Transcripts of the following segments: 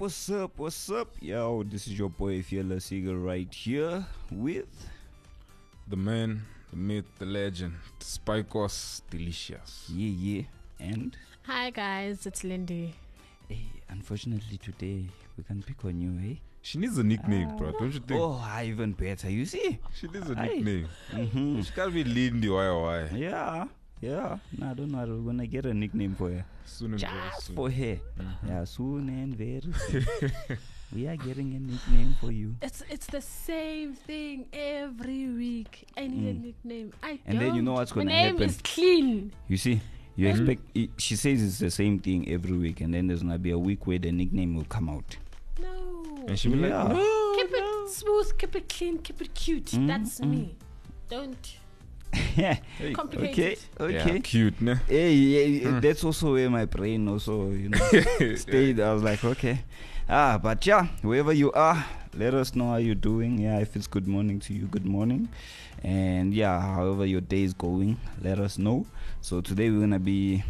up? What's up? What's up? Yo, this is your boy Fearless Eagle right here with The man, the myth, the legend, Spikos Delicious. Yeah Yeah and Hi guys, it's Lindy. hey, unfortunately today we can't pick on you, eh? She needs a nickname, bro. Don't you think? Oh, even better. You see? She needs a nickname. Mm-hmm. She can't be Lindy why why. Yeah, yeah. I don't know. We're gonna get a nickname for her. Soon and very Just soon. for her. Mhm. Yeah, soon and very soon. we are getting a nickname for you. It's it's the same thing every week. I need a Mm. nickname. I And then you know don't. what's My gonna name happen. is clean. You see? You Mhm. expect i she says it's the same thing every week, and then there's gonna be a week where the nickname will come out. No. And she'll be Yeah. like, no. keep it smooth, keep it clean, keep it cute. Mm, That's mm. me. Don't yeah. Hey, Okay. Okay. Yeah, cute, ne? Hey, yeah, Mm. that's also where my brain also, you know, stayed. I was like, okay. Ah, but yeah, wherever you are, let us know how you're doing. Yeah, if it's good morning to you, good morning. And yeah, however your day is going, let us know. So today we're gonna be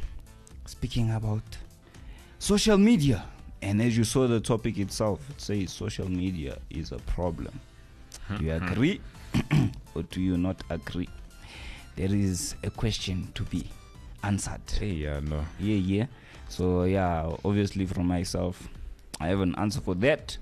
speaking about social media. And as you saw the topic itself, it says social media is a problem. Do you agree or do you not agree? There is a question to be answered. Hey, yeah, no. Yeah, yeah. So yeah, obviously from myself, I have an answer for that.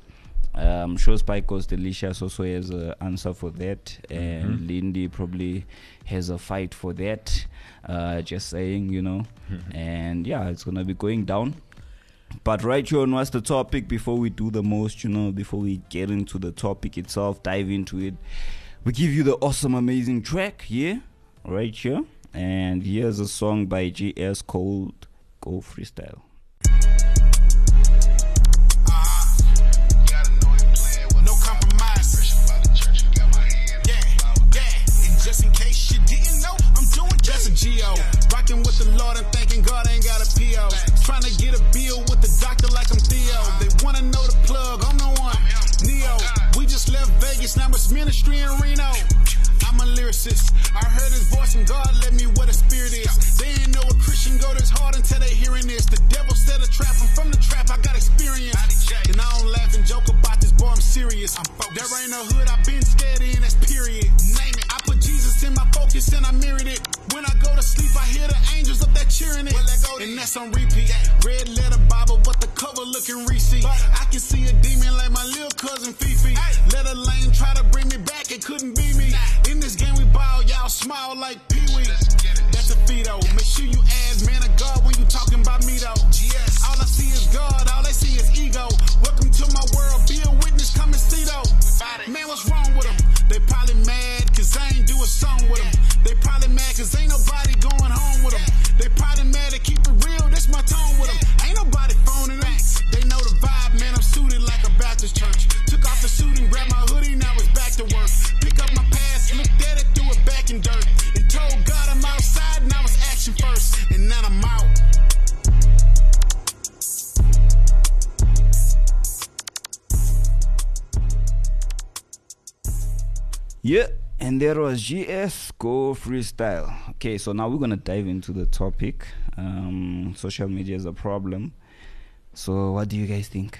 Um, sure Spikos Delicious also has an answer for that, and Mhm. Lindy probably has a fight for that. Uh, just saying, you know, and yeah, it's gonna be going down. But right here on what's the topic before we do the most, you know, before we get into the topic itself, dive into it, we give you the awesome, amazing track, yeah, right here. And here's a song by GS called Go Freestyle. Rocking with the Lord and thanking God I ain't got a PO. Trying to get a bill with the doctor like I'm Theo. They wanna know the plug, I'm the one. Neo. We just left Vegas, now it's ministry in Reno. Lyricist. I heard his voice and God let me where the spirit is. They ain't know a Christian go this hard until they hearing this. The devil set a trap, I'm from the trap, I got experience. And I don't laugh and joke about this, boy, I'm serious. I'm focused. There ain't no hood I've been scared in, that's period. Name it. I put Jesus in my focus and I mirrored it. When I go to sleep, I hear the angels up there cheering it. And that's on repeat. Red letter Bible, but the cover looking receipt. I can see a demon like my little cousin Fifi. Let a lane try to bring me back, it couldn't be me. In this game we bow, y'all smile like Pee Wee. That's a Fido. Make sure you add man of God when you talking about me though. All I see is God, all I see is ego. Welcome to my world, be a witness, come and see though. Man, what's wrong with them? They probably mad cause I ain't do a song with them. They probably mad cause ain't nobody going home with them. They probably mad to keep it real, this my tone with them. Ain't nobody phoning them. They know the vibe, man, I'm suited like a Baptist church. Took off the suit and grabbed my hoodie, now it's back to work. Pick up my past, looked at it, threw it back in dirt. And told God I'm outside, now it's action first. And now I'm out. Yeah, and there was GS Go Freestyle. Okay, so now we're gonna dive into the topic. Um, social media is a problem. So, what do you guys think?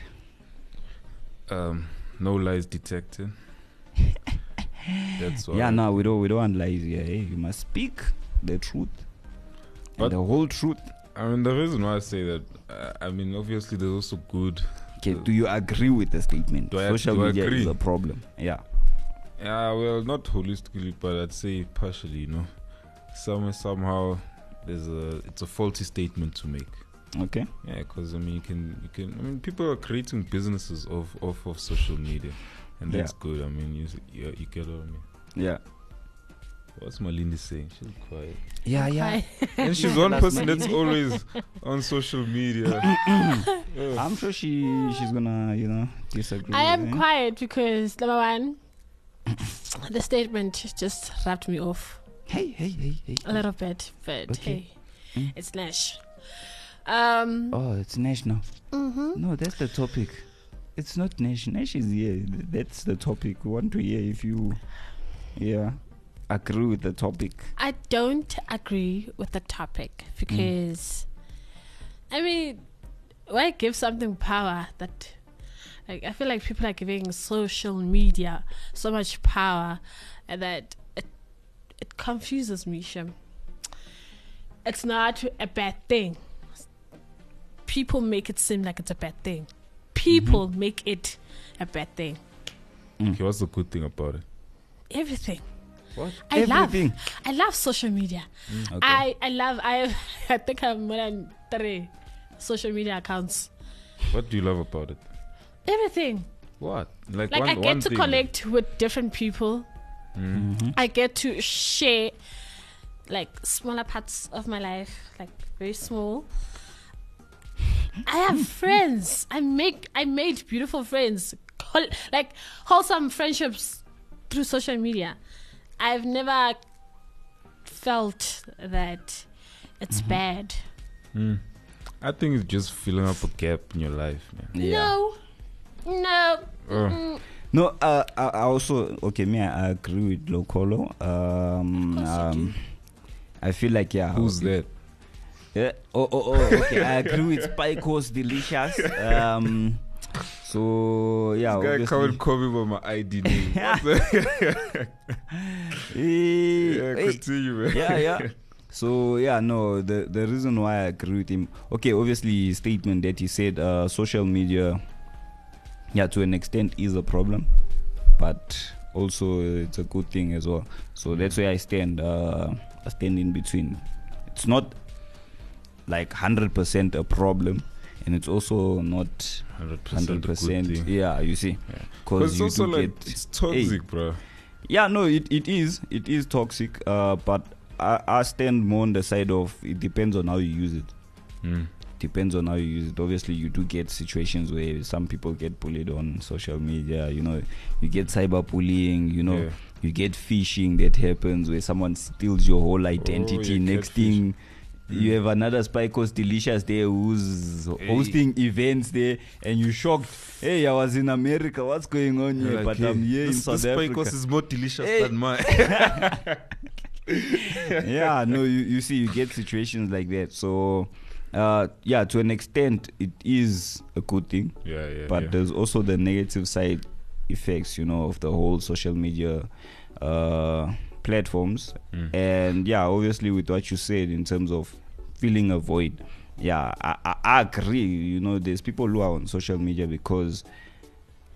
Um, no lies detected. That's. Yeah, no, we don't we don't want lies here. Hey, you must speak the truth, But- and the whole truth. I mean, the reason why I say that, uh, I mean, obviously, there's also good. Okay, do you agree with the statement? Do I- social do media is a problem. Yeah. Yeah, well, not holistically, but I'd say partially. You know, some somehow there's a it's a faulty statement to make. Okay. Yeah, because I mean, you can you can. I mean, people are creating businesses off off of social media, and that's good. I mean, you you, you get what I mean. Yeah. What's Malindi saying? She's quiet, Yeah, yeah. and she's one That's person that's always on social media. Yeah. I'm sure she she's gonna you know disagree. I am with quiet because number one, the statement just wrapped me off Hey, hey, hey, hey. a little bit, but Okay. hey, Mm. it's Nash. Um. Oh, it's Nash now. mhm. No, that's the topic. It's not Nash. Nash is here. That's the topic. We want to hear if you, yeah, agree with the topic. I don't agree with the topic because, I mean, why give something power that like I feel like people are giving social media so much power and that it it confuses me, Shem. It's not a bad thing. People make it seem like it's a bad thing. People mm-hmm. make it a bad thing. Mm. Okay, what's the good thing about it? Everything. What? I Everything. love I love social media. Mm, okay. I I love I I think I have more than three social media accounts. What do you love about it? Everything. What? Like, Like one, I get one to thing. connect with different people. Mhm. I get to share like smaller parts of my life, like very small. I have friends. I make I made beautiful friends, Whole- like wholesome friendships through social media. I've never felt that it's bad. Mm. I think it's just filling up a gap in your life, man. Yeah. No, no. Oh. mm, No, uh, I, I also okay. Me, I agree with Locolo. Um, Of course you um, I feel like yeah. Who's okay. that? Yeah. Oh, oh, oh. Okay, I agree with Spike Horse Delicious. Um, so yeah, This guy obviously- can't call me by my ID name. What the- Eh, yeah, eh, continue, man. yeah, yeah. So yeah, no, the the reason why I agree with him, okay, obviously statement that he said uh, social media, yeah, to an extent is a problem, but also it's a good thing as well. So that's where I stand. Uh, I stand in between. It's not like hundred percent a problem, and it's also not 100% hundred percent. Yeah, you see, because But it's also like it's toxic, bro. yeah, no, it, it is. It is toxic. Uh, but I, I stand more on the side of it depends on how you use it. Mm. Depends on how you use it. Obviously, you do get situations where some people get bullied on social media. You know, you get cyberbullying. You know, Yeah. you get phishing that happens where someone steals your whole identity. Oh, Next thing. You Mm. have another Spikos Delicious there who's Hey. hosting events there, and you shocked. Hey, I was in America. What's going on here? Like, but hey, I'm here in South this Africa. Picos is more delicious Hey. than mine. yeah, no, you, you see, you get situations like that. So, uh, yeah, to an extent, it is a good thing, yeah, yeah. but yeah. there's also the negative side effects, you know, of the whole social media uh, platforms. Mm. And yeah, obviously, with what you said in terms of filling a void, yeah, I, I, I agree. You know, there's people who are on social media because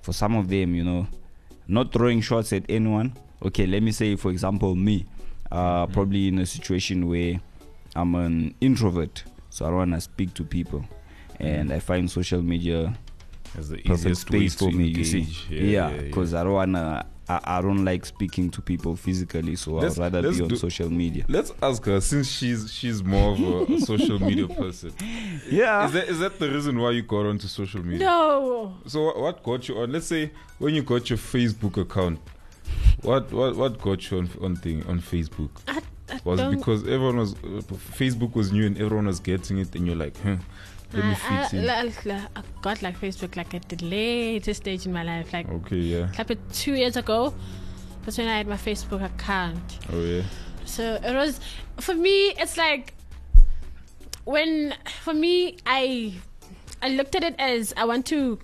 for some of them, you know, not throwing shots at anyone. Okay, let me say, for example, me, uh, Mhm. probably in a situation where I'm an introvert, so I don't want to speak to people, and mm. I find social media as the perfect easiest way space for to me. You see, engage. yeah, because I don't wanna. I, I don't like speaking to people physically, so Let's- I'd rather be on do- social media. Let's ask her since she's she's more of a, a social media person. Yeah, Is that is that the reason why you got onto social media? No. So what, what got you on? Let's say when you got your Facebook account, what what what got you on on thing on Facebook? I, I Was don't, because everyone was uh, Facebook was new and everyone was getting it, and you're like, huh, let me I, fit. I, like, I got like Facebook like at the latest stage in my life, like Okay, yeah. like it two years ago. That's when I had my Facebook account. Oh yeah. So it was for me. It's like when for me, I I looked at it as I want to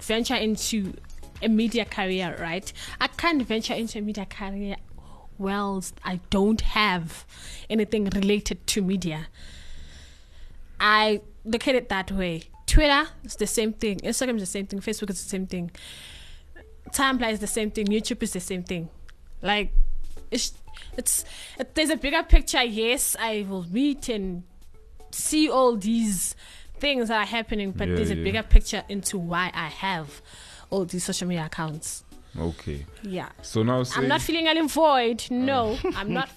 venture into a media career. Right? I can't venture into a media career whilst I don't have anything related to media. I look at it that way. Twitter is the same thing. Instagram is the same thing. Facebook is the same thing. Tumblr is the same thing. YouTube is the same thing. Like, it's it's it, there's a bigger picture. Yes, I will meet and see all these things that are happening, but Yeah, there's a yeah. bigger picture into why I have all these social media accounts. Okay. Yeah. So now say I'm not feeling any void. No, I'm not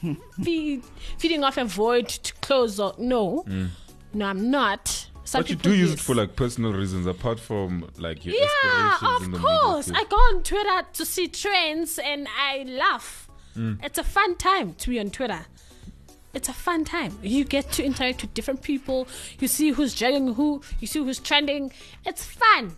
feed, feeding off a void to close. Or, no, Mm. no, I'm not. Some But you do use it for like personal reasons apart from like your Yeah, of course. I go on Twitter to see trends and I laugh. Mm. It's a fun time to be on Twitter. It's a fun time. You get to interact with different people. You see who's dragging who. You see who's trending. It's fun.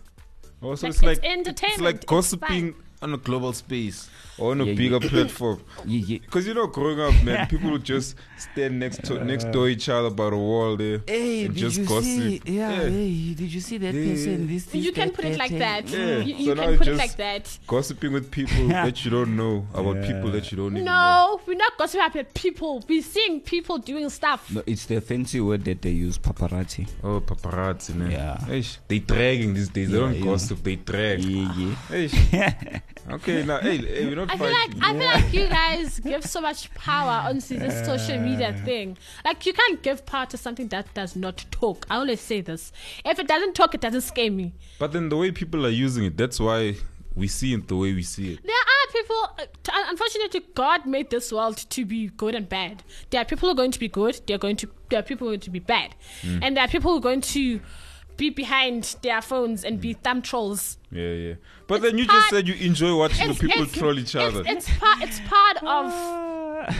Also, Like, it's like it's entertainment. It's like It's gossiping on a global space. On a Yeah, bigger platform. Yeah, yeah. Because you know, growing up, man, people would just stand next to next door each other by the wall there. Hey, and did just you gossip. see? Yeah, Yeah. Hey, did you see that Yeah, person? This, this, You can put it like that. Yeah. You, you So now can it's put it just- like that. Gossiping with people that you don't know about people that you don't even know. No, we're not gossiping about people. We're seeing people doing stuff. No, it's the fancy word that they use, paparazzi. Oh, paparazzi, man. Yeah. Eish, they dragging these days. They Yeah, don't yeah. gossip, they drag. Yeah, yeah. Okay, now, hey, hey, we're not I feel like. I feel like you guys give so much power onto this social media thing. Like you can't give power to something that does not talk. I always say this. If it doesn't talk, it doesn't scare me. But then the way people are using it, that's why we see it the way we see it. There are people. uh, Unfortunately, God made this world to be good and bad. There are people who are going to be good. There are going to. There are people who are going to be bad, Mm. and there are people who are going to be behind their phones and be thumb trolls. Yeah, yeah. But It's then you part- just said you enjoy watching the people troll each other. It's, it's part. It's part of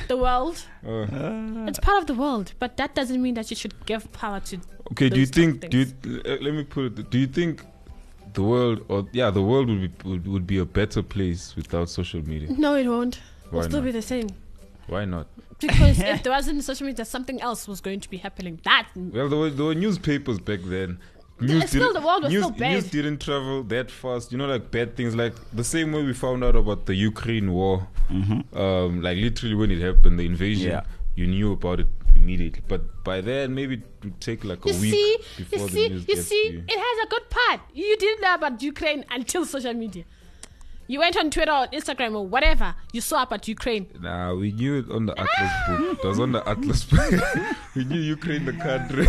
the world. Uh, It's part of the world, but that doesn't mean that you should give power to. okay, do you those type of think? Do you, uh, let me put it. Do you think the world, or yeah, the world would be would, would be a better place without social media? No, it won't. It'll Why still not? be the same. Why not? Because if there wasn't social media, something else was going to be happening. That Well, there were, there were newspapers back then. News still, didn't- the world was news, still bad. news didn't travel that fast. You know, like bad things, like the same way we found out about the Ukraine war. Um, like literally when it happened, the invasion, Yeah. you knew about it immediately. But by then, maybe it would take like you a week see, before you the see, news you gets see, to you. it has a good part. You didn't know about Ukraine until social media. You went on Twitter or Instagram or whatever. You saw about Ukraine. Nah, we knew it on the Atlas book. It was on the Atlas book. we knew Ukraine, the country.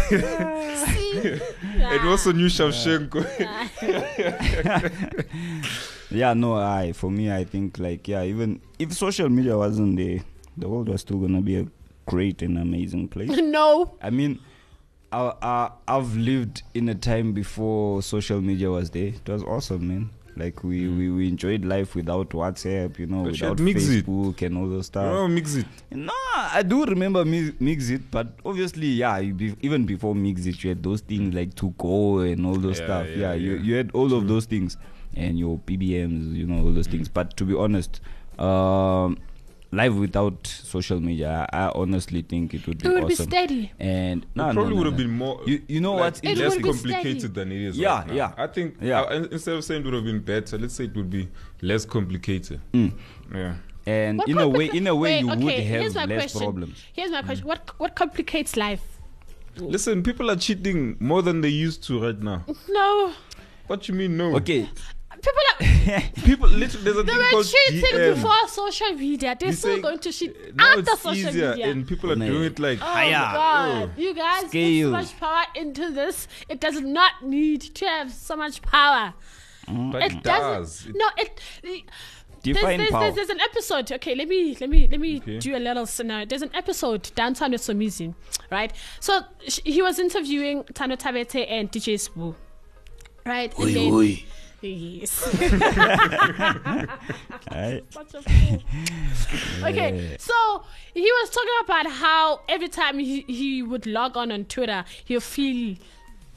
See, and we also knew Shevchenko. Yeah, no, I for me, I think like yeah, even if social media wasn't there, the world was still gonna be a great and amazing place. no, I mean, I, I I've lived in a time before social media was there. It was awesome, man. Like we, we, we enjoyed life without WhatsApp, you know, But without. Facebook and all those stuff. oh, MXit. No, I do remember Mi- MXit, but obviously, yeah, you be, even before MXit, you had those things like 2go and all those Yeah, stuff. yeah, Yeah, you, you had all of those things and your BBMs, you know, all those things. But to be honest, um, life without social media, I, I honestly think it would be it would be steady. and no, no, probably no, would have no. been more. You, you know like, what? It less would be complicated steady. than it is. Yeah, right now. yeah. I think Yeah. uh, in- instead of saying it would have been better, let's say it would be less complicated. Mm. Yeah. And What in a way, complica- in a way, Wait, you okay, would here's my have less question. problems. Here's my question: What what complicates life? Listen, people are cheating more than they used to right now. No, What you mean no? Okay, people are. People literally there's a They thing were called cheating DM. before social media. They're You still say- going to cheat now after it's social easier media. and people are Man. doing it like Oh Higher. my god, oh. you guys put so much power into this. It does not need to have so much power. Mm. but It it doesn't. It- No, it. There's, define there's, power. there's, there's an episode. Okay, let me let me let me Okay. do a little scenario. There's an episode downtown with Somizi, right? So sh- he was interviewing Thando Thabethe and DJ Sbu, right? And then- Yes. Aye. Such a fool. okay, so he was talking about how every time he, he would log on on Twitter, he'll feel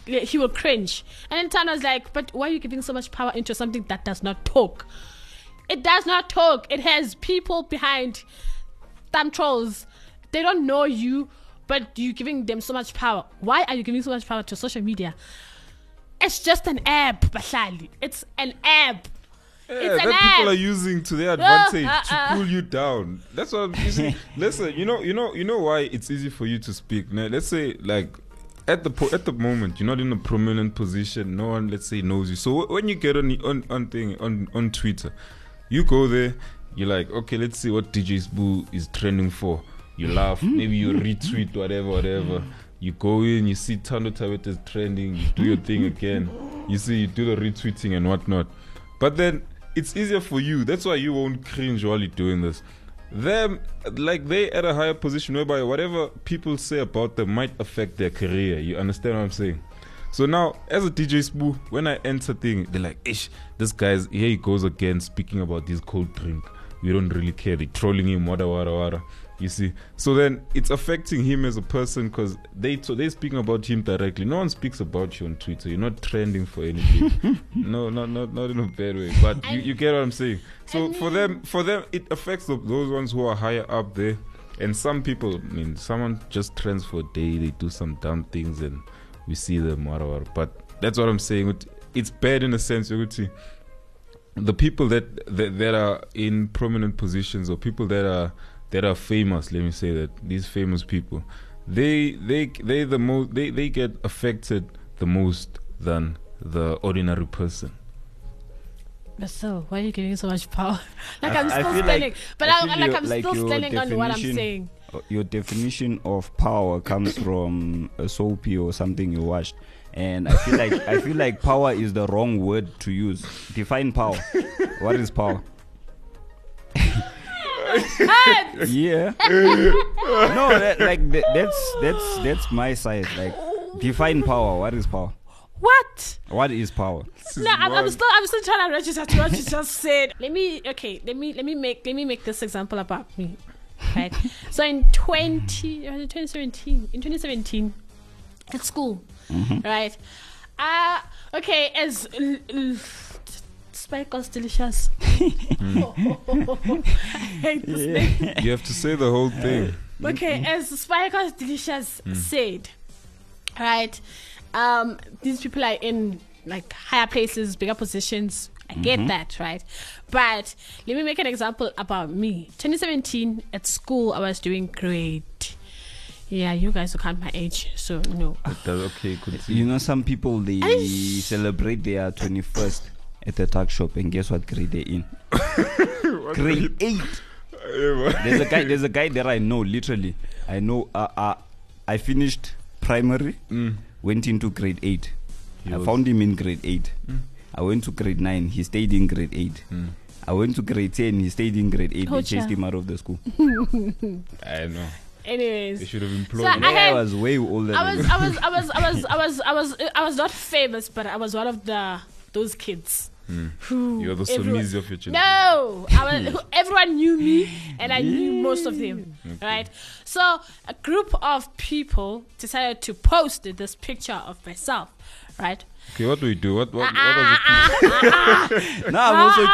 he will cringe. And then Tana was like, "But why are you giving so much power into something that does not talk? It does not talk. It has people behind thumb trolls. They don't know you, but you're giving them so much power. Why are you giving so much power to social media? It's just an app, Bahlali. It's an app. Yeah, It's that an people are using to their advantage uh, to uh. pull you down. That's what I'm using. Listen, you know, you know, you know why it's easy for you to speak. Now, let's say like at the po- at the moment you're not in a prominent position. No one, let's say, knows you. So wh- when you get on on on thing on on Twitter, you go there. You're like, okay, let's see what DJ Sbu is trending for. You laugh, maybe you retweet whatever, whatever. You go in, you see Thando Thabethe is trending, you do your thing again. You see, you do the retweeting and whatnot. But then it's easier for you. That's why you won't cringe while you're doing this. Them, like they at a higher position whereby whatever people say about them might affect their career. You understand what I'm saying? So now, as a DJ Sbu, when I enter thing, they're like, "Ish, this guy's here. He goes again speaking about this cold drink. we don't really care. They're trolling him, wada wada wada. You see, so then it's affecting him as a person because they so they're speaking about him directly. No one speaks about you on Twitter. You're not trending for anything. no, not not not in a bad way, but you, you get what I'm saying. So for them, for them, it affects the, those ones who are higher up there. And some people, I mean, someone just trends for a day. They do some dumb things, and we see them, wada. But that's what I'm saying. It's bad in a sense. You could see the people that, that that are in prominent positions or people that are that are famous let me say that these famous people they they they the most they, they get affected the most than the ordinary person But so, why are you giving so much power? like I- I'm still feel like- standing, but I I'm like your- I'm like still standing on what I'm saying. Uh, Your definition of power comes from a soapy or something you watched. And I feel like I feel like power is the wrong word to use. Define power. what is power? yeah. no, that, like that, that's that's that's my side. Like define power. What is power? What? What is power? No, I'm, I'm still I'm still trying to register to what you just said. Let me okay. Let me let me make let me make this example about me. Right. so in 20 was 2017 in 2017 at school, right? Uh okay. As l- l- Spike was delicious. Mm. I hate this name. you have to say the whole thing Okay, mm-hmm. as Spikers Delicious mm. said, right? Um, these people are in like higher places, bigger positions. I get mm-hmm. that, right? But let me make an example about me. 2017 at school, I was doing great. Yeah, you guys will count my age, so no. That's okay continue. You know, some people they celebrate their 21st at the tuck shop, and guess what grade they're in? grade eight. There's a guy. There's a guy that I know. Literally, I know. Uh, uh, I finished primary, Mm. went into grade eight. He I was- found him in grade eight. I went to grade nine. He stayed in grade eight. Mm. I went to grade ten. He stayed in grade eight. They chased him out of the school. I know Anyways, they should have So employed I him. I, was way older. I was. I was, I was, I was, I was, I was, I was not famous, but I was one of the those kids who You're the everyone- Somizi of your generation. No, I was, everyone knew me, and I knew most of them. Right. So a group of people decided to post this picture of myself. Right. Okay, what do we do? What what, what Ah, was it? ah, ah, now I'm also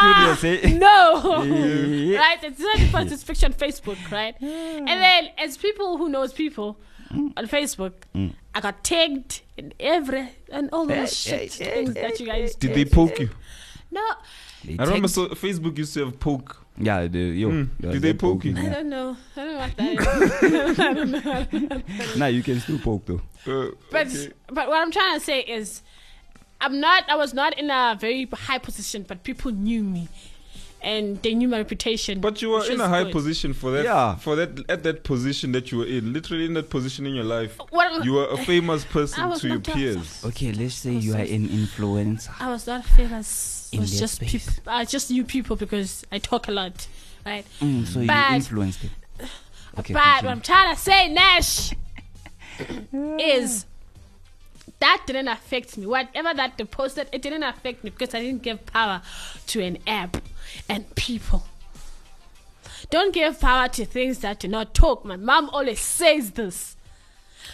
curious. Eh? no. Yeah. right? It's decided to post this picture on Facebook, right? And then, as people who knows people on Facebook, I got tagged in every and all those shit things that you guys Did they poke you? No, They I remember so Facebook used to have poke. Yeah, the, yo. Mm. yeah, Did they that poke you? poking, I don't know. I don't know what that is. Nah, you can still poke though. Uh, But okay. but what I'm trying to say is, I'm not. I was not in a very high position, but people knew me, and they knew my reputation. But you were in a high good. position for that. Yeah. For that, at that position that you were in, literally in that position in your life, What- you were a famous person to your peers. Okay, let's say you are an influencer. I was not famous. It In was just space. people. I just knew people because I talk a lot, right? Mm, so But- you influenced it. Okay, but what. I'm trying to say, Nash, is that didn't affect me. Whatever that they posted, it didn't affect me because I didn't give power to an app and people. Don't give power to things that do not talk. My mom always says this.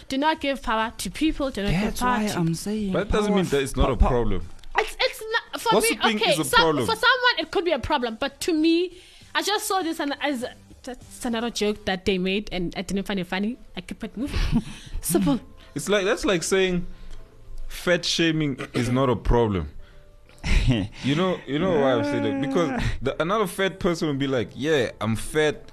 Do not give power to people. Do not give That's power why to I'm saying. But that doesn't mean that it's not a pow- pow- problem. It's, it's not for Gossiping me. Okay, is a some, problem. for someone it could be a problem, but to me, I just saw this and as that's another joke that they made, and I didn't find it funny. I kept it moving. Simple. It's like that's like saying fat shaming is not a problem. You know, you know why I'm saying that because the, another fat person will be like, "Yeah, I'm fat.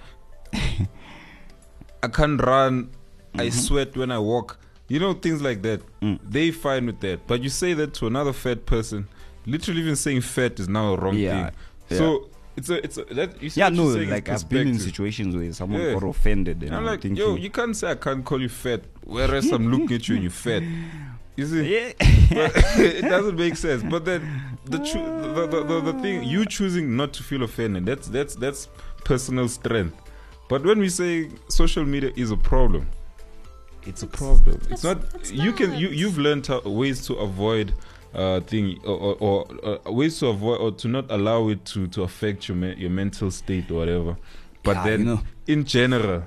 I can't run. I mm-hmm. sweat when I walk." You know, things like that. Mm. They fine with that, but you say that to another fat person. Literally, even saying fat is now a wrong Yeah, thing. So it's a, it's a that. You see Yeah, no, you're saying is like I've been in situations where someone Yeah. got offended, and I'm I'm, like, thinking, yo, you can't say I can't call you fat, whereas I'm looking at you and you're fat. You see, yeah, it doesn't make sense. But then the, choo- the, the, the the thing you choosing not to feel offended that's that's that's personal strength. But when we say social media is a problem, it's a problem. It's not. that's You can. You you've learned how, ways to avoid uh, thing or, or, or uh, ways to avoid or to not allow it to to affect your me- your mental state or whatever. But Yeah, then, you know. in general,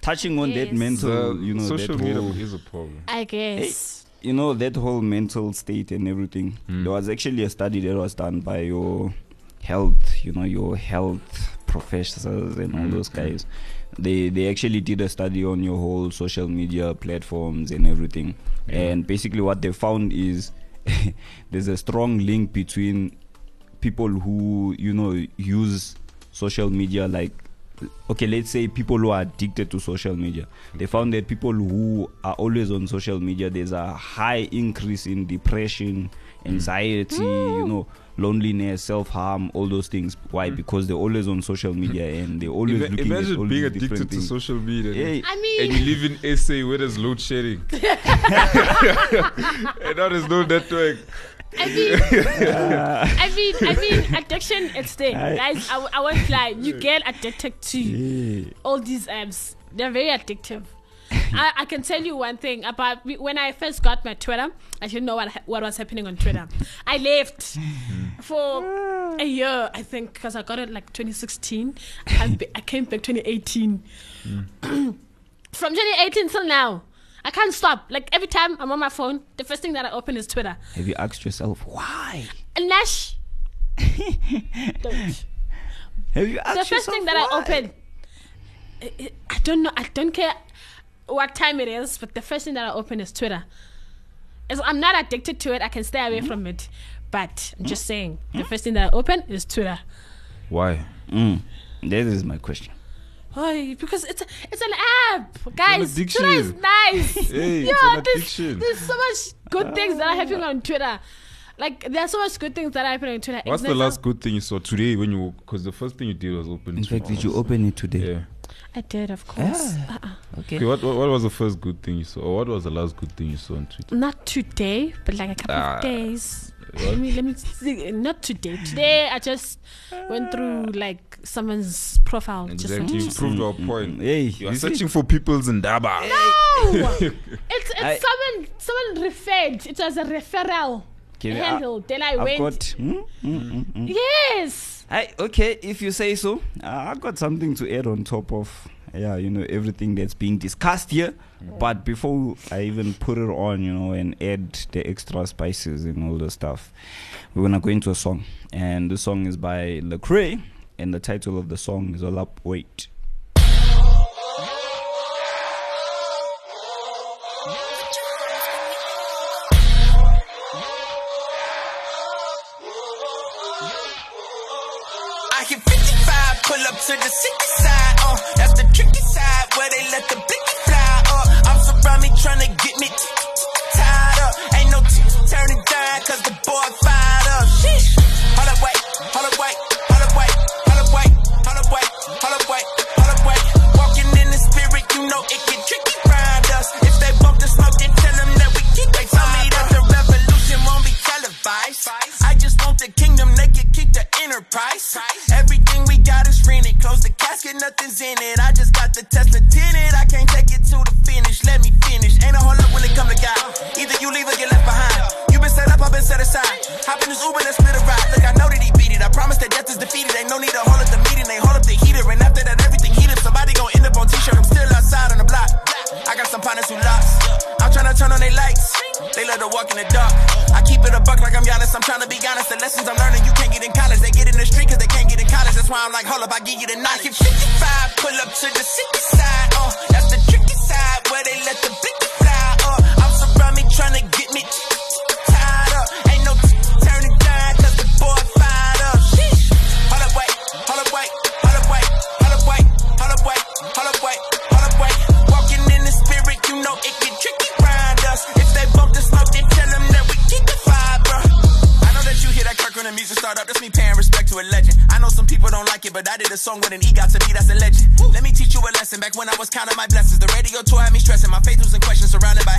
touching on that mental, the you know, social that media whole, is a problem. I guess. you know, that whole mental state and everything. Mm. There was actually a study that was done by your health, you know, your health professors and all Mm, those mm. guys. They they actually did a study on your whole social media platforms and everything. Yeah. And basically, what they found is there's a strong link between people who you know use social media like okay let's say people who are addicted to social media they found that people who are always on social media there's a high increase in depression anxiety you mm. know loneliness self-harm all those things why mm. because they're always on social media and they're always Ima- looking at all imagine being these addicted to social media. Hey, I mean, and mean, you live in SA where there's load shedding. and now there's no network. I mean, I mean, I mean, addiction. It's there, I- guys. I, I won't lie. You get addicted to yeah. all these apps. They're very addictive. I, I can tell you one thing about when I first got my Twitter. I didn't know what what was happening on Twitter. I left hmm. for a ah. year, I think, because I got it like 2016. I, came I came back 2018. Hmm. From 2018 till now, I can't stop. Like every time I'm on my phone, the first thing that I open is Twitter. have you asked yourself why Nash, don't. have you the first yourself thing that why? I open, I don't know. I don't care what time it is, but the first thing that I open is Twitter. It's, I'm not addicted to it. I can stay away Mm-hmm. from it, but I'm just saying the first thing that I open is Twitter. Why? mm. is my question Why? Because it's a, it's an app, guys. addiction. Twitter is nice. Hey, yeah, it's an there's, addiction. there's so much good things that are happening on Twitter. Like there's so much good things that are happening on Twitter. What's the last good thing you saw today when you? Because the first thing you did was open. in fact did you open it today Yeah. I did, of course. Ah. Uh-uh. okay Okay. What, what what was the first good thing you saw? Or what was the last good thing you saw on Twitter? Not today, but like a couple Ah, of days. what? Let me let me see. Not today. Today I just went through like someone's profile. Exactly. You Just proved our point. mm, hey You are you see? searching for people's Ndaba. no, it's it's I- someone someone referred. It was a referral Can I- handle. then I I've went. got mm, mm, mm, mm. yes. I, okay, if you say so, uh, I got something to add on top of yeah, you know everything that's being discussed here. But before I even put it on, you know, and add the extra spices and all the stuff, we're gonna go into a song, and the song is by Lecrae, and the title of the song is "Hold Up Wait." Give you the hit 55, pull up to the city song with an EGOT to me, that's a legend. Let me teach you a lesson. Back when I was counting my blessings, the radio tour had me stressing. My faith was in question, surrounded by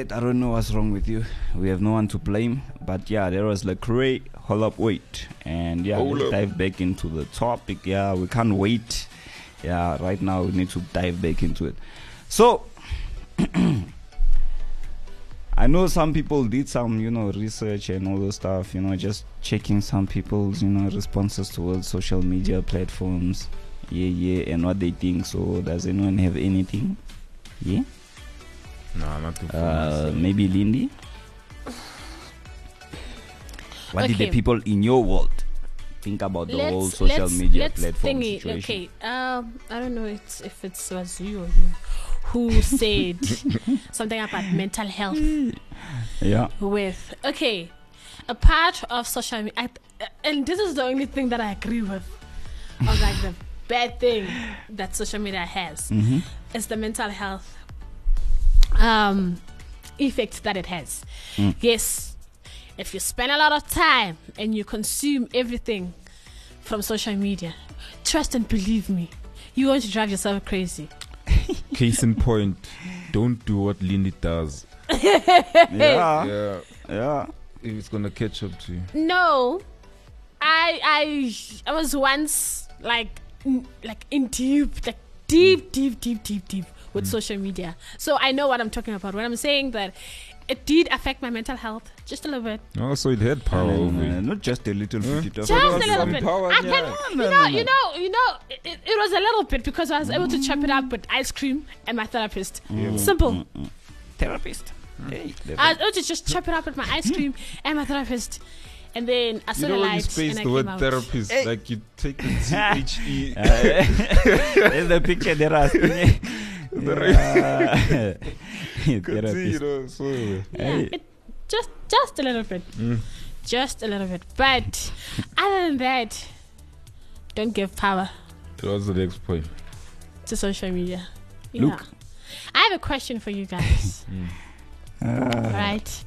I don't know what's wrong with you. We have no one to blame. But yeah, there was Lecrae, hold up, wait. And yeah, Hold let's up. dive back into the topic. Yeah, we can't wait. Yeah, right now we need to dive back into it. So, I know some people did some, you know, research and all those stuff, you know, just checking some people's, you know, responses towards social media platforms. Yeah, yeah, and what they think. So, does anyone have anything? Yeah? Nah, nothing. for Uh, maybe Lindy. What did the people in your world think about the whole let's social let's media let's platform thingy. situation? Okay, um, I don't know it's, if it was you or you who said something about mental health Yeah. with okay, a part of social media, and this is the only thing that I agree with. Of like the bad thing that social media has Mm-hmm. is the mental health um effect that it has. Mm. Yes, if you spend a lot of time and you consume everything from social media, trust and believe me, you're going to drive yourself crazy. Case in point, don't do what Lindy does. Yeah. Yeah, Yeah. if it's gonna catch up to you. No, I I I was once like in, like in deep like deep deep deep deep deep with mm. social media, so I know what I'm talking about when I'm saying that it did affect my mental health just a little bit. Oh, also, it had power No, no, over no, you. no, not just a little Huh? bit. It Just a little bit. power, I yeah. can, No, you know, you know, you know. It, it- it was a little bit because I was able to chop it up with ice cream and my therapist. Mm, mm, Simple. Therapist. Hey, I was able to just chop it up with my ice cream and my therapist, and then I saw You saw know the when you light space and I the came word out. therapist, Hey. like you take the T H E. Uh, There's the picture there. asking. Yeah. You Therapist. so Yeah, Hey. it, just just a little bit, Mm. just a little bit. But other than that, don't give power That was the next point. to social media. Yeah. Look. I have a question for you guys. Ah. right?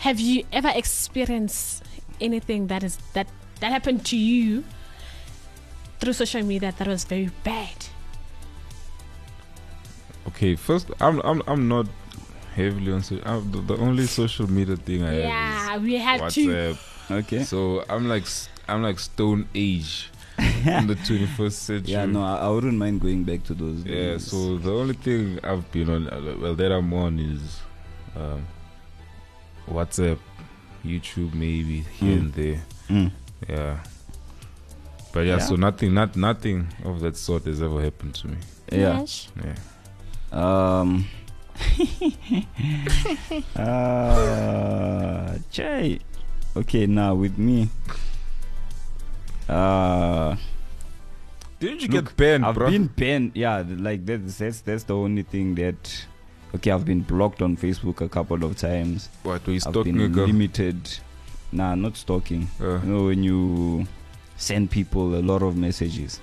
Have you ever experienced anything that is that that happened to you through social media that was very bad? Okay, first, I'm I'm I'm not heavily on social. I'm, the, the only social media thing I yeah, we have had is to. WhatsApp. Okay. So I'm like s- I'm like Stone Age in the 21st century. Yeah, no, I, I wouldn't mind going back to those. Days. Yeah, days. so the only thing I've been on, uh, well, that I'm on is um, WhatsApp, YouTube, maybe here Mm. and there. Mm. Yeah. But yeah, Yeah. so nothing, not nothing of that sort has ever happened to me. Yeah. Nash? Yeah. Um. uh, Jay. Okay, now with me. Uh, Didn't you Look, get banned, I've bro? been banned. Yeah, like that's that's that's the only thing that. Okay, I've been blocked on Facebook a couple of times. what were you I've been a limited. Nah, not stalking. Uh, You know when you send people a lot of messages,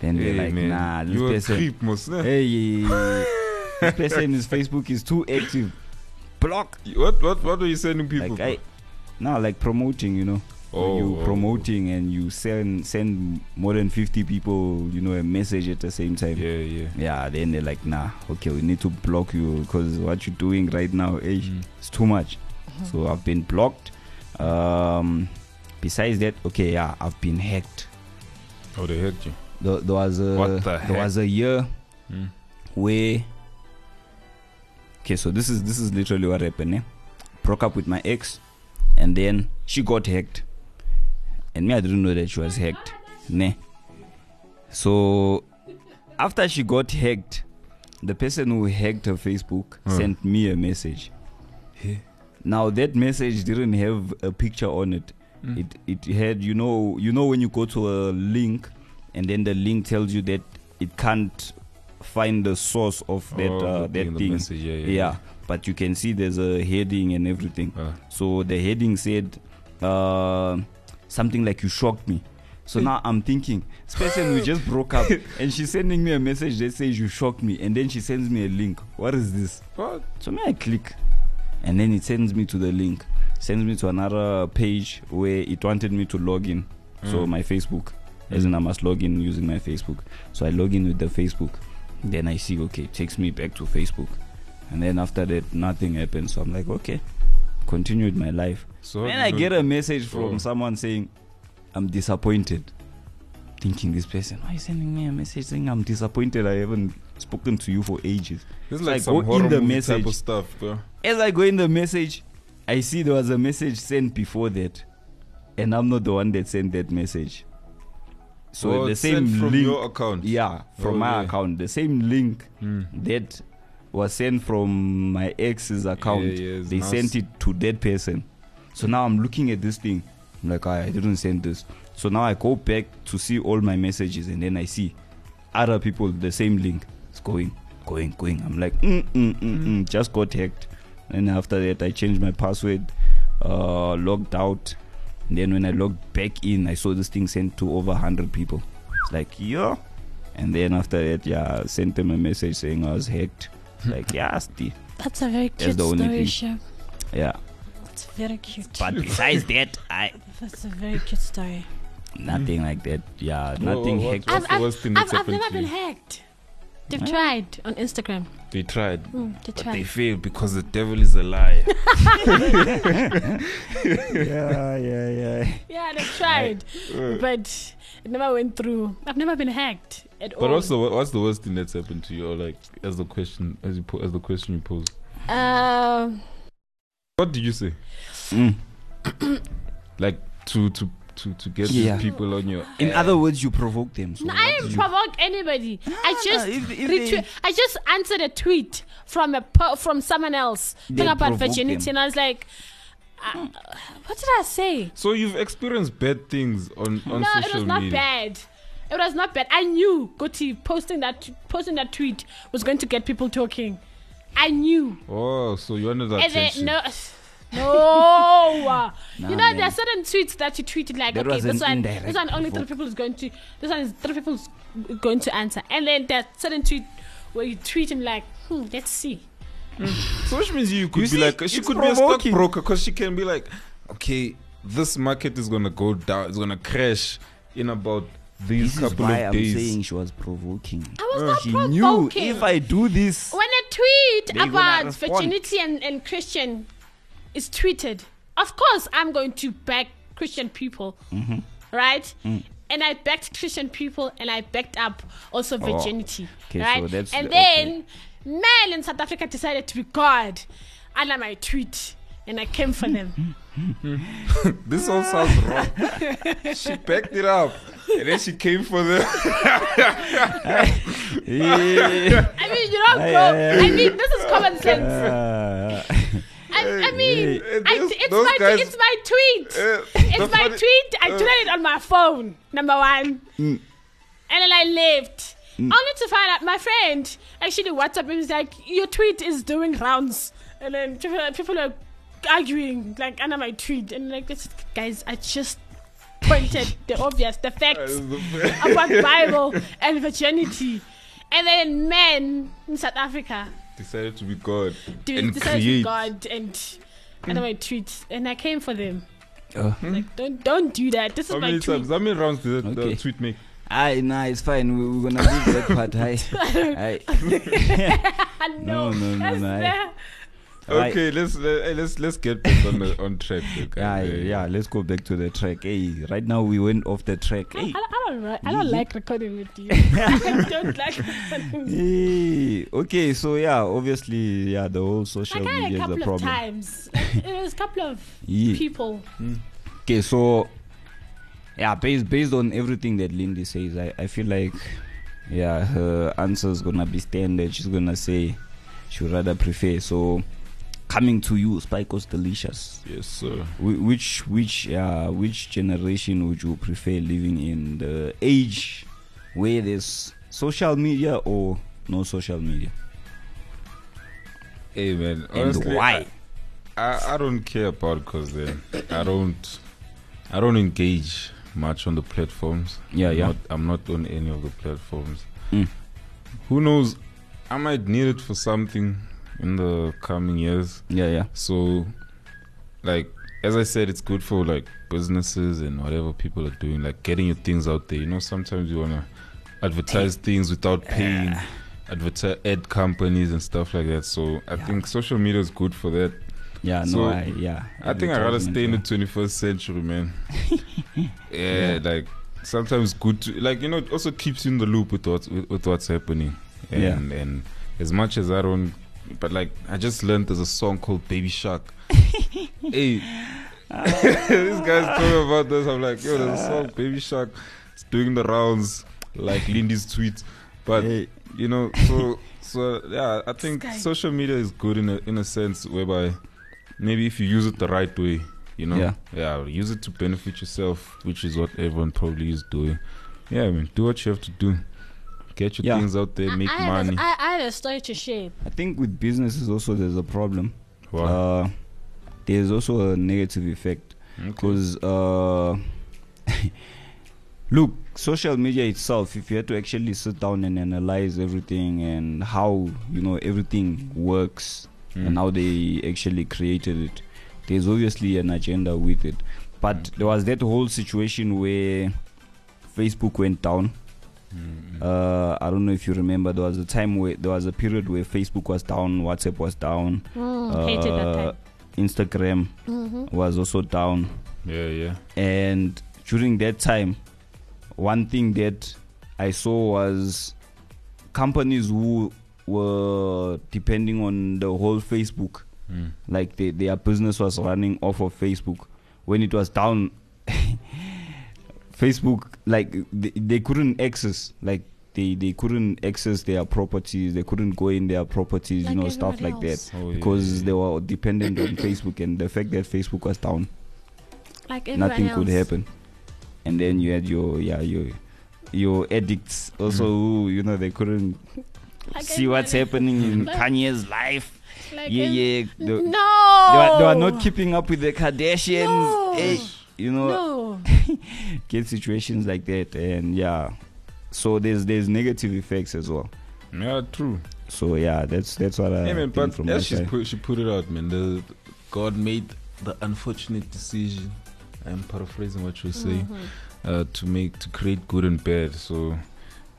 then hey, they're like, man, nah, this you a person. creep, most. eh? Hey, this person his Facebook is too active. Block. What what what were you sending people? Like I, now like promoting, you know. Oh, you oh, promoting and you send send more than 50 people you know a message at the same time yeah, yeah. yeah then they're like nah okay we need to block you because what you're doing right now eh, Mm. it's too much so i've been blocked um besides that okay yeah i've been hacked Oh, they hacked you. There, there was a the there heck? was a year Mm. where okay so this is this is literally what happened eh? broke up with my ex and then she got hacked and me i didn't know that she was hacked ne so after she got hacked the person who hacked her facebook Huh. sent me a message now that message didn't have a picture on it It it had you know you know when you go to a link and then the link tells you that it can't find the source of that Oh, uh, thing, that thing. message, yeah, yeah, yeah, but you can see there's a heading and everything. Ah. So the heading said uh, something like "You shocked me." So now I'm thinking, this person we just broke up, and she's sending me a message that says "You shocked me," and then she sends me a link. What is this? What? So may I click, and then it sends me to the link, sends me to another page where it wanted me to log in. So Mm. my Facebook, as in I must log in using my Facebook. So I log in with the Facebook. Then I see okay, it takes me back to Facebook, and then after that nothing happens. So I'm like okay, continue with my life. So Then I get a message oh. from Oh. someone saying, I'm disappointed. Thinking this person, why are you sending me a message saying I'm disappointed? I haven't spoken to you for ages. This is It's like, like some go in the message. type of stuff, bro. As I go in the message, I see there was a message sent before that, and I'm not the one that sent that message. So Oh, the same from link, your account. yeah, from Oh, my yeah. account, the same link Mm. that was sent from my ex's account. Yeah, they nice. sent it to that person. So now I'm looking at this thing. I'm like, "Ah, I didn't send this. So now I go back to see all my messages, and then I see other people the same link. It's going, going, going. I'm like, mm, mm, mm, mm, just got hacked. And after that, I changed my password, uh, logged out. And then when I logged back in, I saw this thing sent to over 100 people. It's like, yeah. And then after that, yeah, I sent them a message saying I was hacked. like, yeah, Steve. That's a very That's cute the only story, thing. Chef. Yeah. It's very cute. But besides that, I That's a very cute story. nothing like that. Yeah, What- nothing what- hacked. What's I've, the worst thing I've, I've never been hacked. They've Huh? tried on Instagram. They tried. Mm, they But they failed because the devil is a liar. yeah, yeah, yeah. Yeah, they tried, but it never went through. I've never been hacked at all. But also, what's the worst thing that's happened to you? Or like, as the question, as you po- as the question you pose, Um, what did you say? Mm. Like to to to to get Yeah. these people on your. In other words, you provoke them. So no, I did didn't you- provoke anybody. I just if- if retweet. I just answered a tweet from a po- from someone else They talking about provoke virginity, them. and I was like, uh, "What did I say?" So you've experienced bad things on on no, it was not media. bad. It was not bad. I knew Goti posting that posting that tweet was going to get people talking. I knew. Oh, so you wanted that And then, attention. no, no. Nah, you know, there are certain tweets that you tweeted like, That okay, was this an one, indirect this one only three provoke. people is going to, this one is three people is going to answer, and then there's certain tweet where you tweet him like, hmm, let's see. So which means you could You be see, like, she it's could be a provoking. stockbroker because she can be like, okay, this market is gonna go down, it's gonna crash in about these This is couple why of I'm days. saying she was provoking. I was not She knew provoking. if I do this, when I tweet They gonna about respond. virginity and, and Christian is tweeted, of course I'm going to back Christian people, Mm-hmm. right? Mm. And I backed Christian people, and I backed up also virginity, Oh, Okay, right? so that's and the- then men in South Africa decided to be God under my tweet, and I came for them. This all sounds wrong. she backed it up. And then she came for the Yeah. I mean, you don't Aye, go. aye, aye. I mean, this is common sense. Uh, I, I mean, Hey, I, it's, my, guys- it's my tweet. Uh, It's my funny- tweet. I uh, tweeted it on my phone, number one. Mm. And then I left. Only to find out my friend actually WhatsApp me was like, Your tweet is doing rounds. And then people, people are arguing like under my tweet. And like, this, guys, I just pointed the obvious, the facts about Bible and virginity. And then men in South Africa decided to be God de- and decided to create. God and under my tweets. And I came for them. uh, Like, don't don't do that. This is How my many tweet. times? How many rounds did the tweet make? Aye, nah, it's fine. We, we're gonna leave that part. Aye. Aye. I know. No, no, no, That's no, I- there. Right. Okay, let's let, let's let's get back on the, on track. guys. Yeah, yeah, let's go back to the track. Hey, right now we went off the track. I, Hey, I, I don't, I don't like recording with you. I don't like recording with you. hey. okay, so yeah, obviously, yeah, the whole social tried a media is couple a of problem. times. Like, it was a couple of Yeah. people. Hmm. Okay, so yeah, based based on everything that Lindy says, I, I feel like yeah, her answer is gonna be standard. She's gonna say she would rather prefer. So coming to you, Spikos Delicious. Yes, sir. Wh- Which which uh, which generation would you prefer living in? The age where there's social media or no social media, Hey and honestly, why? I, I, I don't care about because then I don't I don't engage much on the platforms. Yeah, I'm yeah. Not, I'm not on any of the platforms. Mm. Who knows? I might need it for something in the coming years. Yeah, yeah, So, like as I said, it's good for like businesses and whatever people are doing, like getting your things out there. You know, sometimes you wanna advertise things without paying, advertise ad companies and stuff like that. So I Yeah. think social media is good for that. yeah. So, no, I, yeah. I think I'd rather stay in the 21st century, man. yeah, Yeah. like sometimes good to like you know it also keeps you in the loop with what's with, with what's happening. Yeah. And and as much as I don't, but like I just learned there's a song called Baby Shark. hey, this guy's talking about this. I'm like, yo, there's a song Baby Shark. It's doing the rounds like Lindy's tweet, but Hey, you know so so yeah i think social media is good in a in a sense whereby maybe if you use it the right way you know Yeah. yeah use it to benefit yourself which is what everyone probably is doing yeah i mean do what you have to do get your Yeah. things out there make I, have money a, I, I have a story to share. I think with businesses also there's a problem. wow Uh, there's also a negative effect. okay. because uh, look social media itself if you had to actually sit down and analyze everything and how you know everything works Mm. and how they actually created it there's obviously an agenda with it but there was that whole situation where facebook went down Mm, uh, I don't know if you remember. There was a time where there was a period where Facebook was down, WhatsApp was down, Mm, hated that uh, time. Instagram hmm was also down. yeah yeah and during that time one thing that i saw was companies who were depending on the whole facebook Mm. like they, their business was running off of facebook when it was down facebook like they, they couldn't access like they, they couldn't access their properties they couldn't go in their properties Like you know stuff everybody like that. Oh, because yeah, they were dependent on facebook and the fact that facebook was down Like everyone nothing else. could happen. And then you had your yeah your your addicts also who you know they couldn't Like see what's happening in Like- Kanye's life. Like yeah, yeah. They, No. they, were, they were not keeping up with the Kardashians. No. eh, you know, No. get situations like that, and yeah. So there's there's negative effects as well. yeah true So yeah, that's that's what I hey man think but from my as she put, she put it out man the god made the unfortunate decision i'm paraphrasing what you're saying Mhm. uh, to make to create good and bad. So,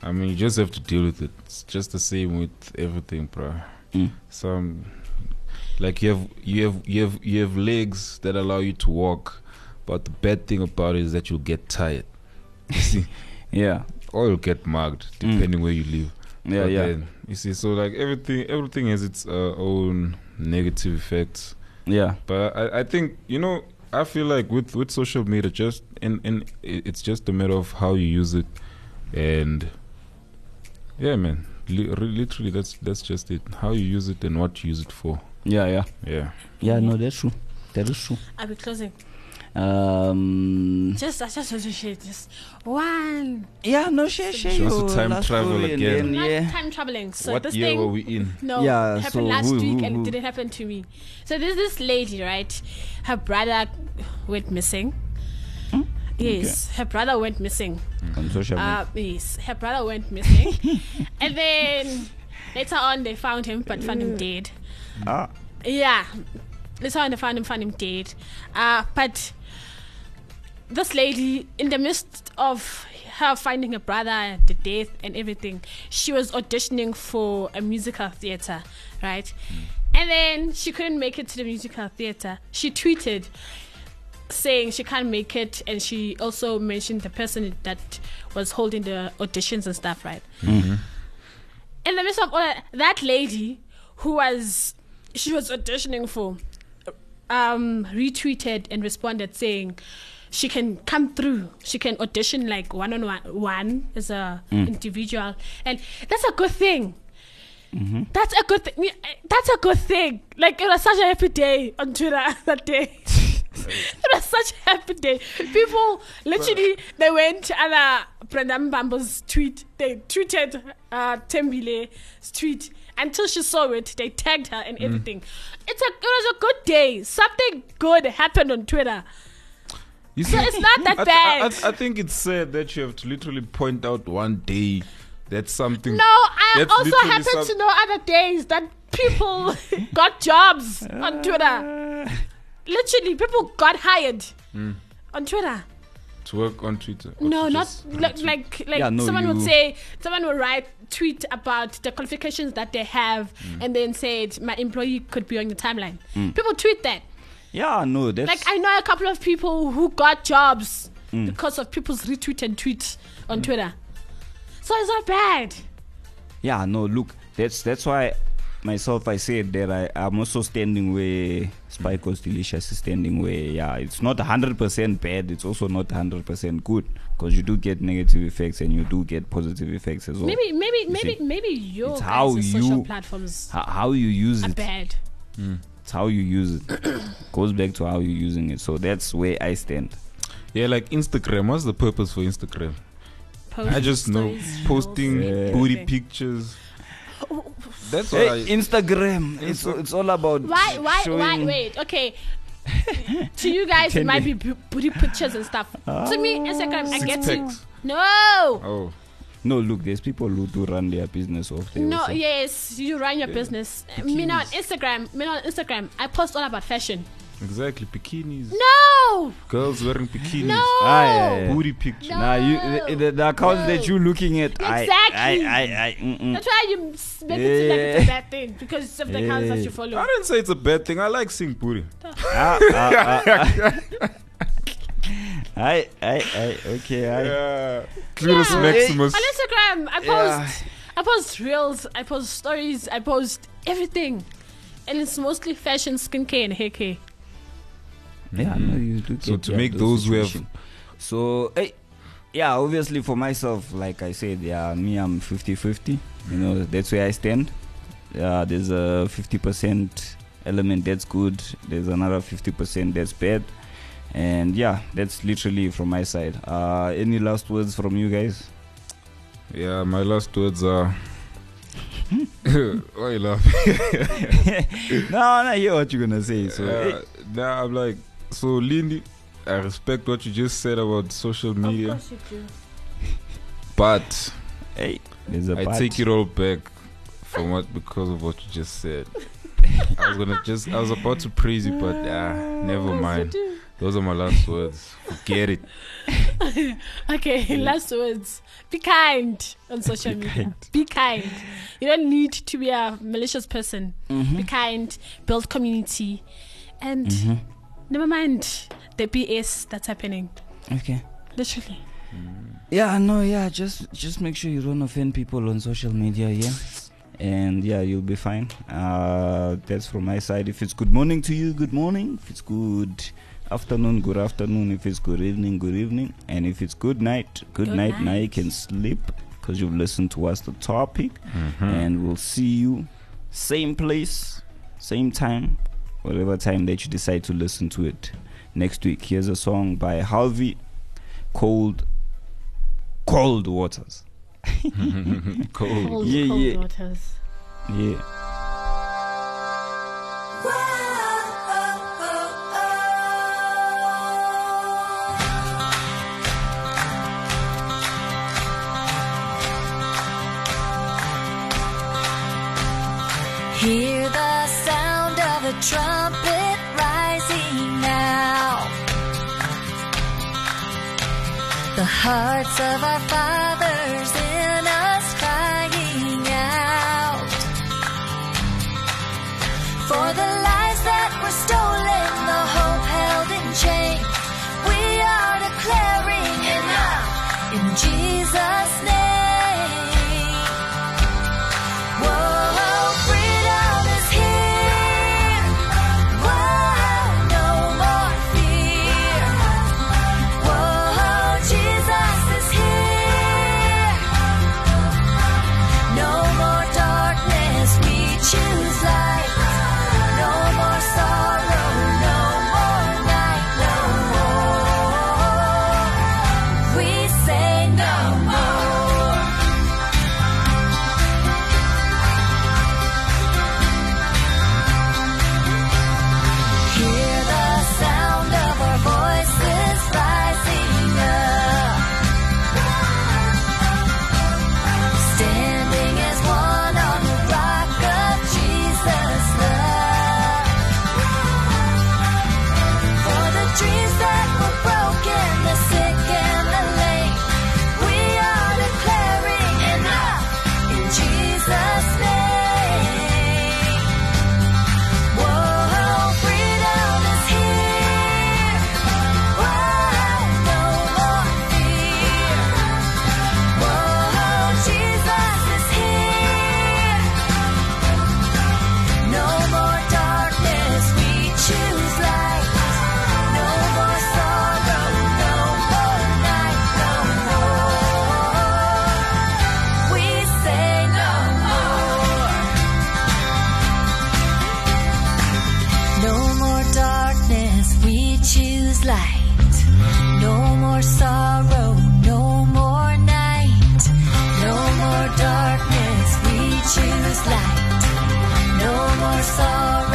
I mean, you just have to deal with it. It's just the same with everything, bro. Mm. Some like you have you have you have you have legs that allow you to walk, but the bad thing about it is that you'll get tired. You see, Yeah, or you'll get mugged Mm. depending where you live. yeah, But yeah, then, you see, so like everything everything has its uh, own negative effects. yeah, But I, I think you know I feel like with with social media, just and and it's just a matter of how you use it, and yeah, man, li- literally that's that's just it. How you use it and what you use it for. yeah, yeah, Yeah. yeah. No, that's true. That is true. I'll be closing. Um, Just, I just want to share just one. yeah, no, share, share. She wants to your time last travel story and again. Not yeah. time traveling. So what this year thing. were we in? No, Yeah, it happened so last who- week who- and who- it didn't happen to me. So there's this lady, right? Her brother went missing. Hmm? Yes, her brother went missing. on social media. Uh, yes, her brother went missing, and then later on they found him, but found him dead. ah, Yeah, later on they found him, found him dead. Uh, but this lady, in the midst of her finding a brother, the death, and everything, she was auditioning for a musical theater, right? And then she couldn't make it to the musical theater. She tweeted saying she can't make it, and she also mentioned the person that was holding the auditions and stuff, right? in the midst of all that, that lady who was she was auditioning for um retweeted and responded saying she can come through she can audition like one on one one as a individual and that's a good thing Mm-hmm. That's a good thing. That's a good thing. Like it was such a happy day on Twitter that day. it was such a happy day. People literally they went and uh, Brenda Mbambo's tweet. They tweeted uh, Tembile's tweet until she saw it. They tagged her and everything. It's a it was a good day. Something good happened on Twitter. You So it's not that I, th- bad. I, th- I think it's sad that you have to literally point out one day that something. No, I also happen some- to know other days that people got jobs on Twitter. Literally, people got hired Hmm. on Twitter. to work on Twitter. No, not just like like like Yeah, no, someone would say someone would write tweet about the qualifications that they have Hmm. and then said my employee could be on the timeline. Hmm. People tweet that. Yeah, no, that's Like I know a couple of people who got jobs Hmm. because of people's retweet and tweet on Twitter. So it's not bad. yeah, no. Look, that's that's why myself I said that I I'm also standing where Spike was delicious is standing where yeah, it's not hundred percent bad. It's also not hundred percent good because you do get negative effects and you do get positive effects as well. Maybe maybe You maybe see, maybe your it's guys' how social you- platforms how, how you use are it. bad. It's how you use it. Goes back to how you're using it. So that's where I stand. Yeah, like Instagram. What's the purpose for Instagram? I just know posting reels, booty everything. pictures. That's what Hey, I. Instagram. It's Insta- it's all about Why why showing, why wait, okay. to you guys it might be booty pictures and stuff. to me, Instagram I Six get to. No Oh, No, look, there's people who do run their business off there. No, also. yes, you run your business. Me now on Instagram, me now on Instagram, I post all about fashion. exactly. Bikinis. No, Girls wearing bikinis. no. Ah, yeah, yeah. Booty pictures. No. Nah, you the, the, the account No. that you're looking at, Exactly. I, I, I, I. That's why you s- make it seem like it's a bad thing because of the accounts that you follow. I didn't say it's a bad thing. I like seeing booty. Ah, ah, ah, I, I, I, okay, I. Yeah. Clitoris Yeah. Maximus. On Instagram, I Yeah. post, I post reels, I post stories, I post everything, and it's mostly fashion, skincare, and hair care. Yeah, no, you do So to make those who have- So, hey, yeah, obviously for myself, like I said, yeah, me, I'm 50 50. You know, that's where I stand. Yeah, there's a 50% element that's good, there's another 50% that's bad. And yeah, that's literally from my side. Uh, any last words from you guys? Yeah, my last words are. Why you laughing? no, I hear what you're gonna say. So, Uh, nah, I'm like, so Lindy, I respect what you just said about social media, you do. but hey, hey, there's a I part. take it all back from what because of what you just said. I was gonna just, I was about to praise you, but ah, never mind. Those are my last words. Forget it. Okay, last words. Be kind on social media. Be kind. You don't need to be a malicious person. Mm-hmm. Be kind, build community, and Mm-hmm. never mind the BS that's happening. Okay. Literally. Yeah, no, yeah, just just make sure you don't offend people on social media, yeah. And yeah, you'll be fine. Uh that's from my side. If it's good morning to you, good morning. If it's good afternoon, good afternoon. If it's good evening, good evening. And if it's good night, good, Good night. Now you can sleep because you've listened to us the topic. Mm-hmm. And we'll see you same place, same time, whatever time that you decide to listen to it. Next week, here's a song by Halvey, Cold Cold Waters. Cool. Cold, Yeah, cold yeah. waters. Yeah. Hearts of our fathers light. No more sorrow, no more night, no more darkness. We choose light. No more sorrow.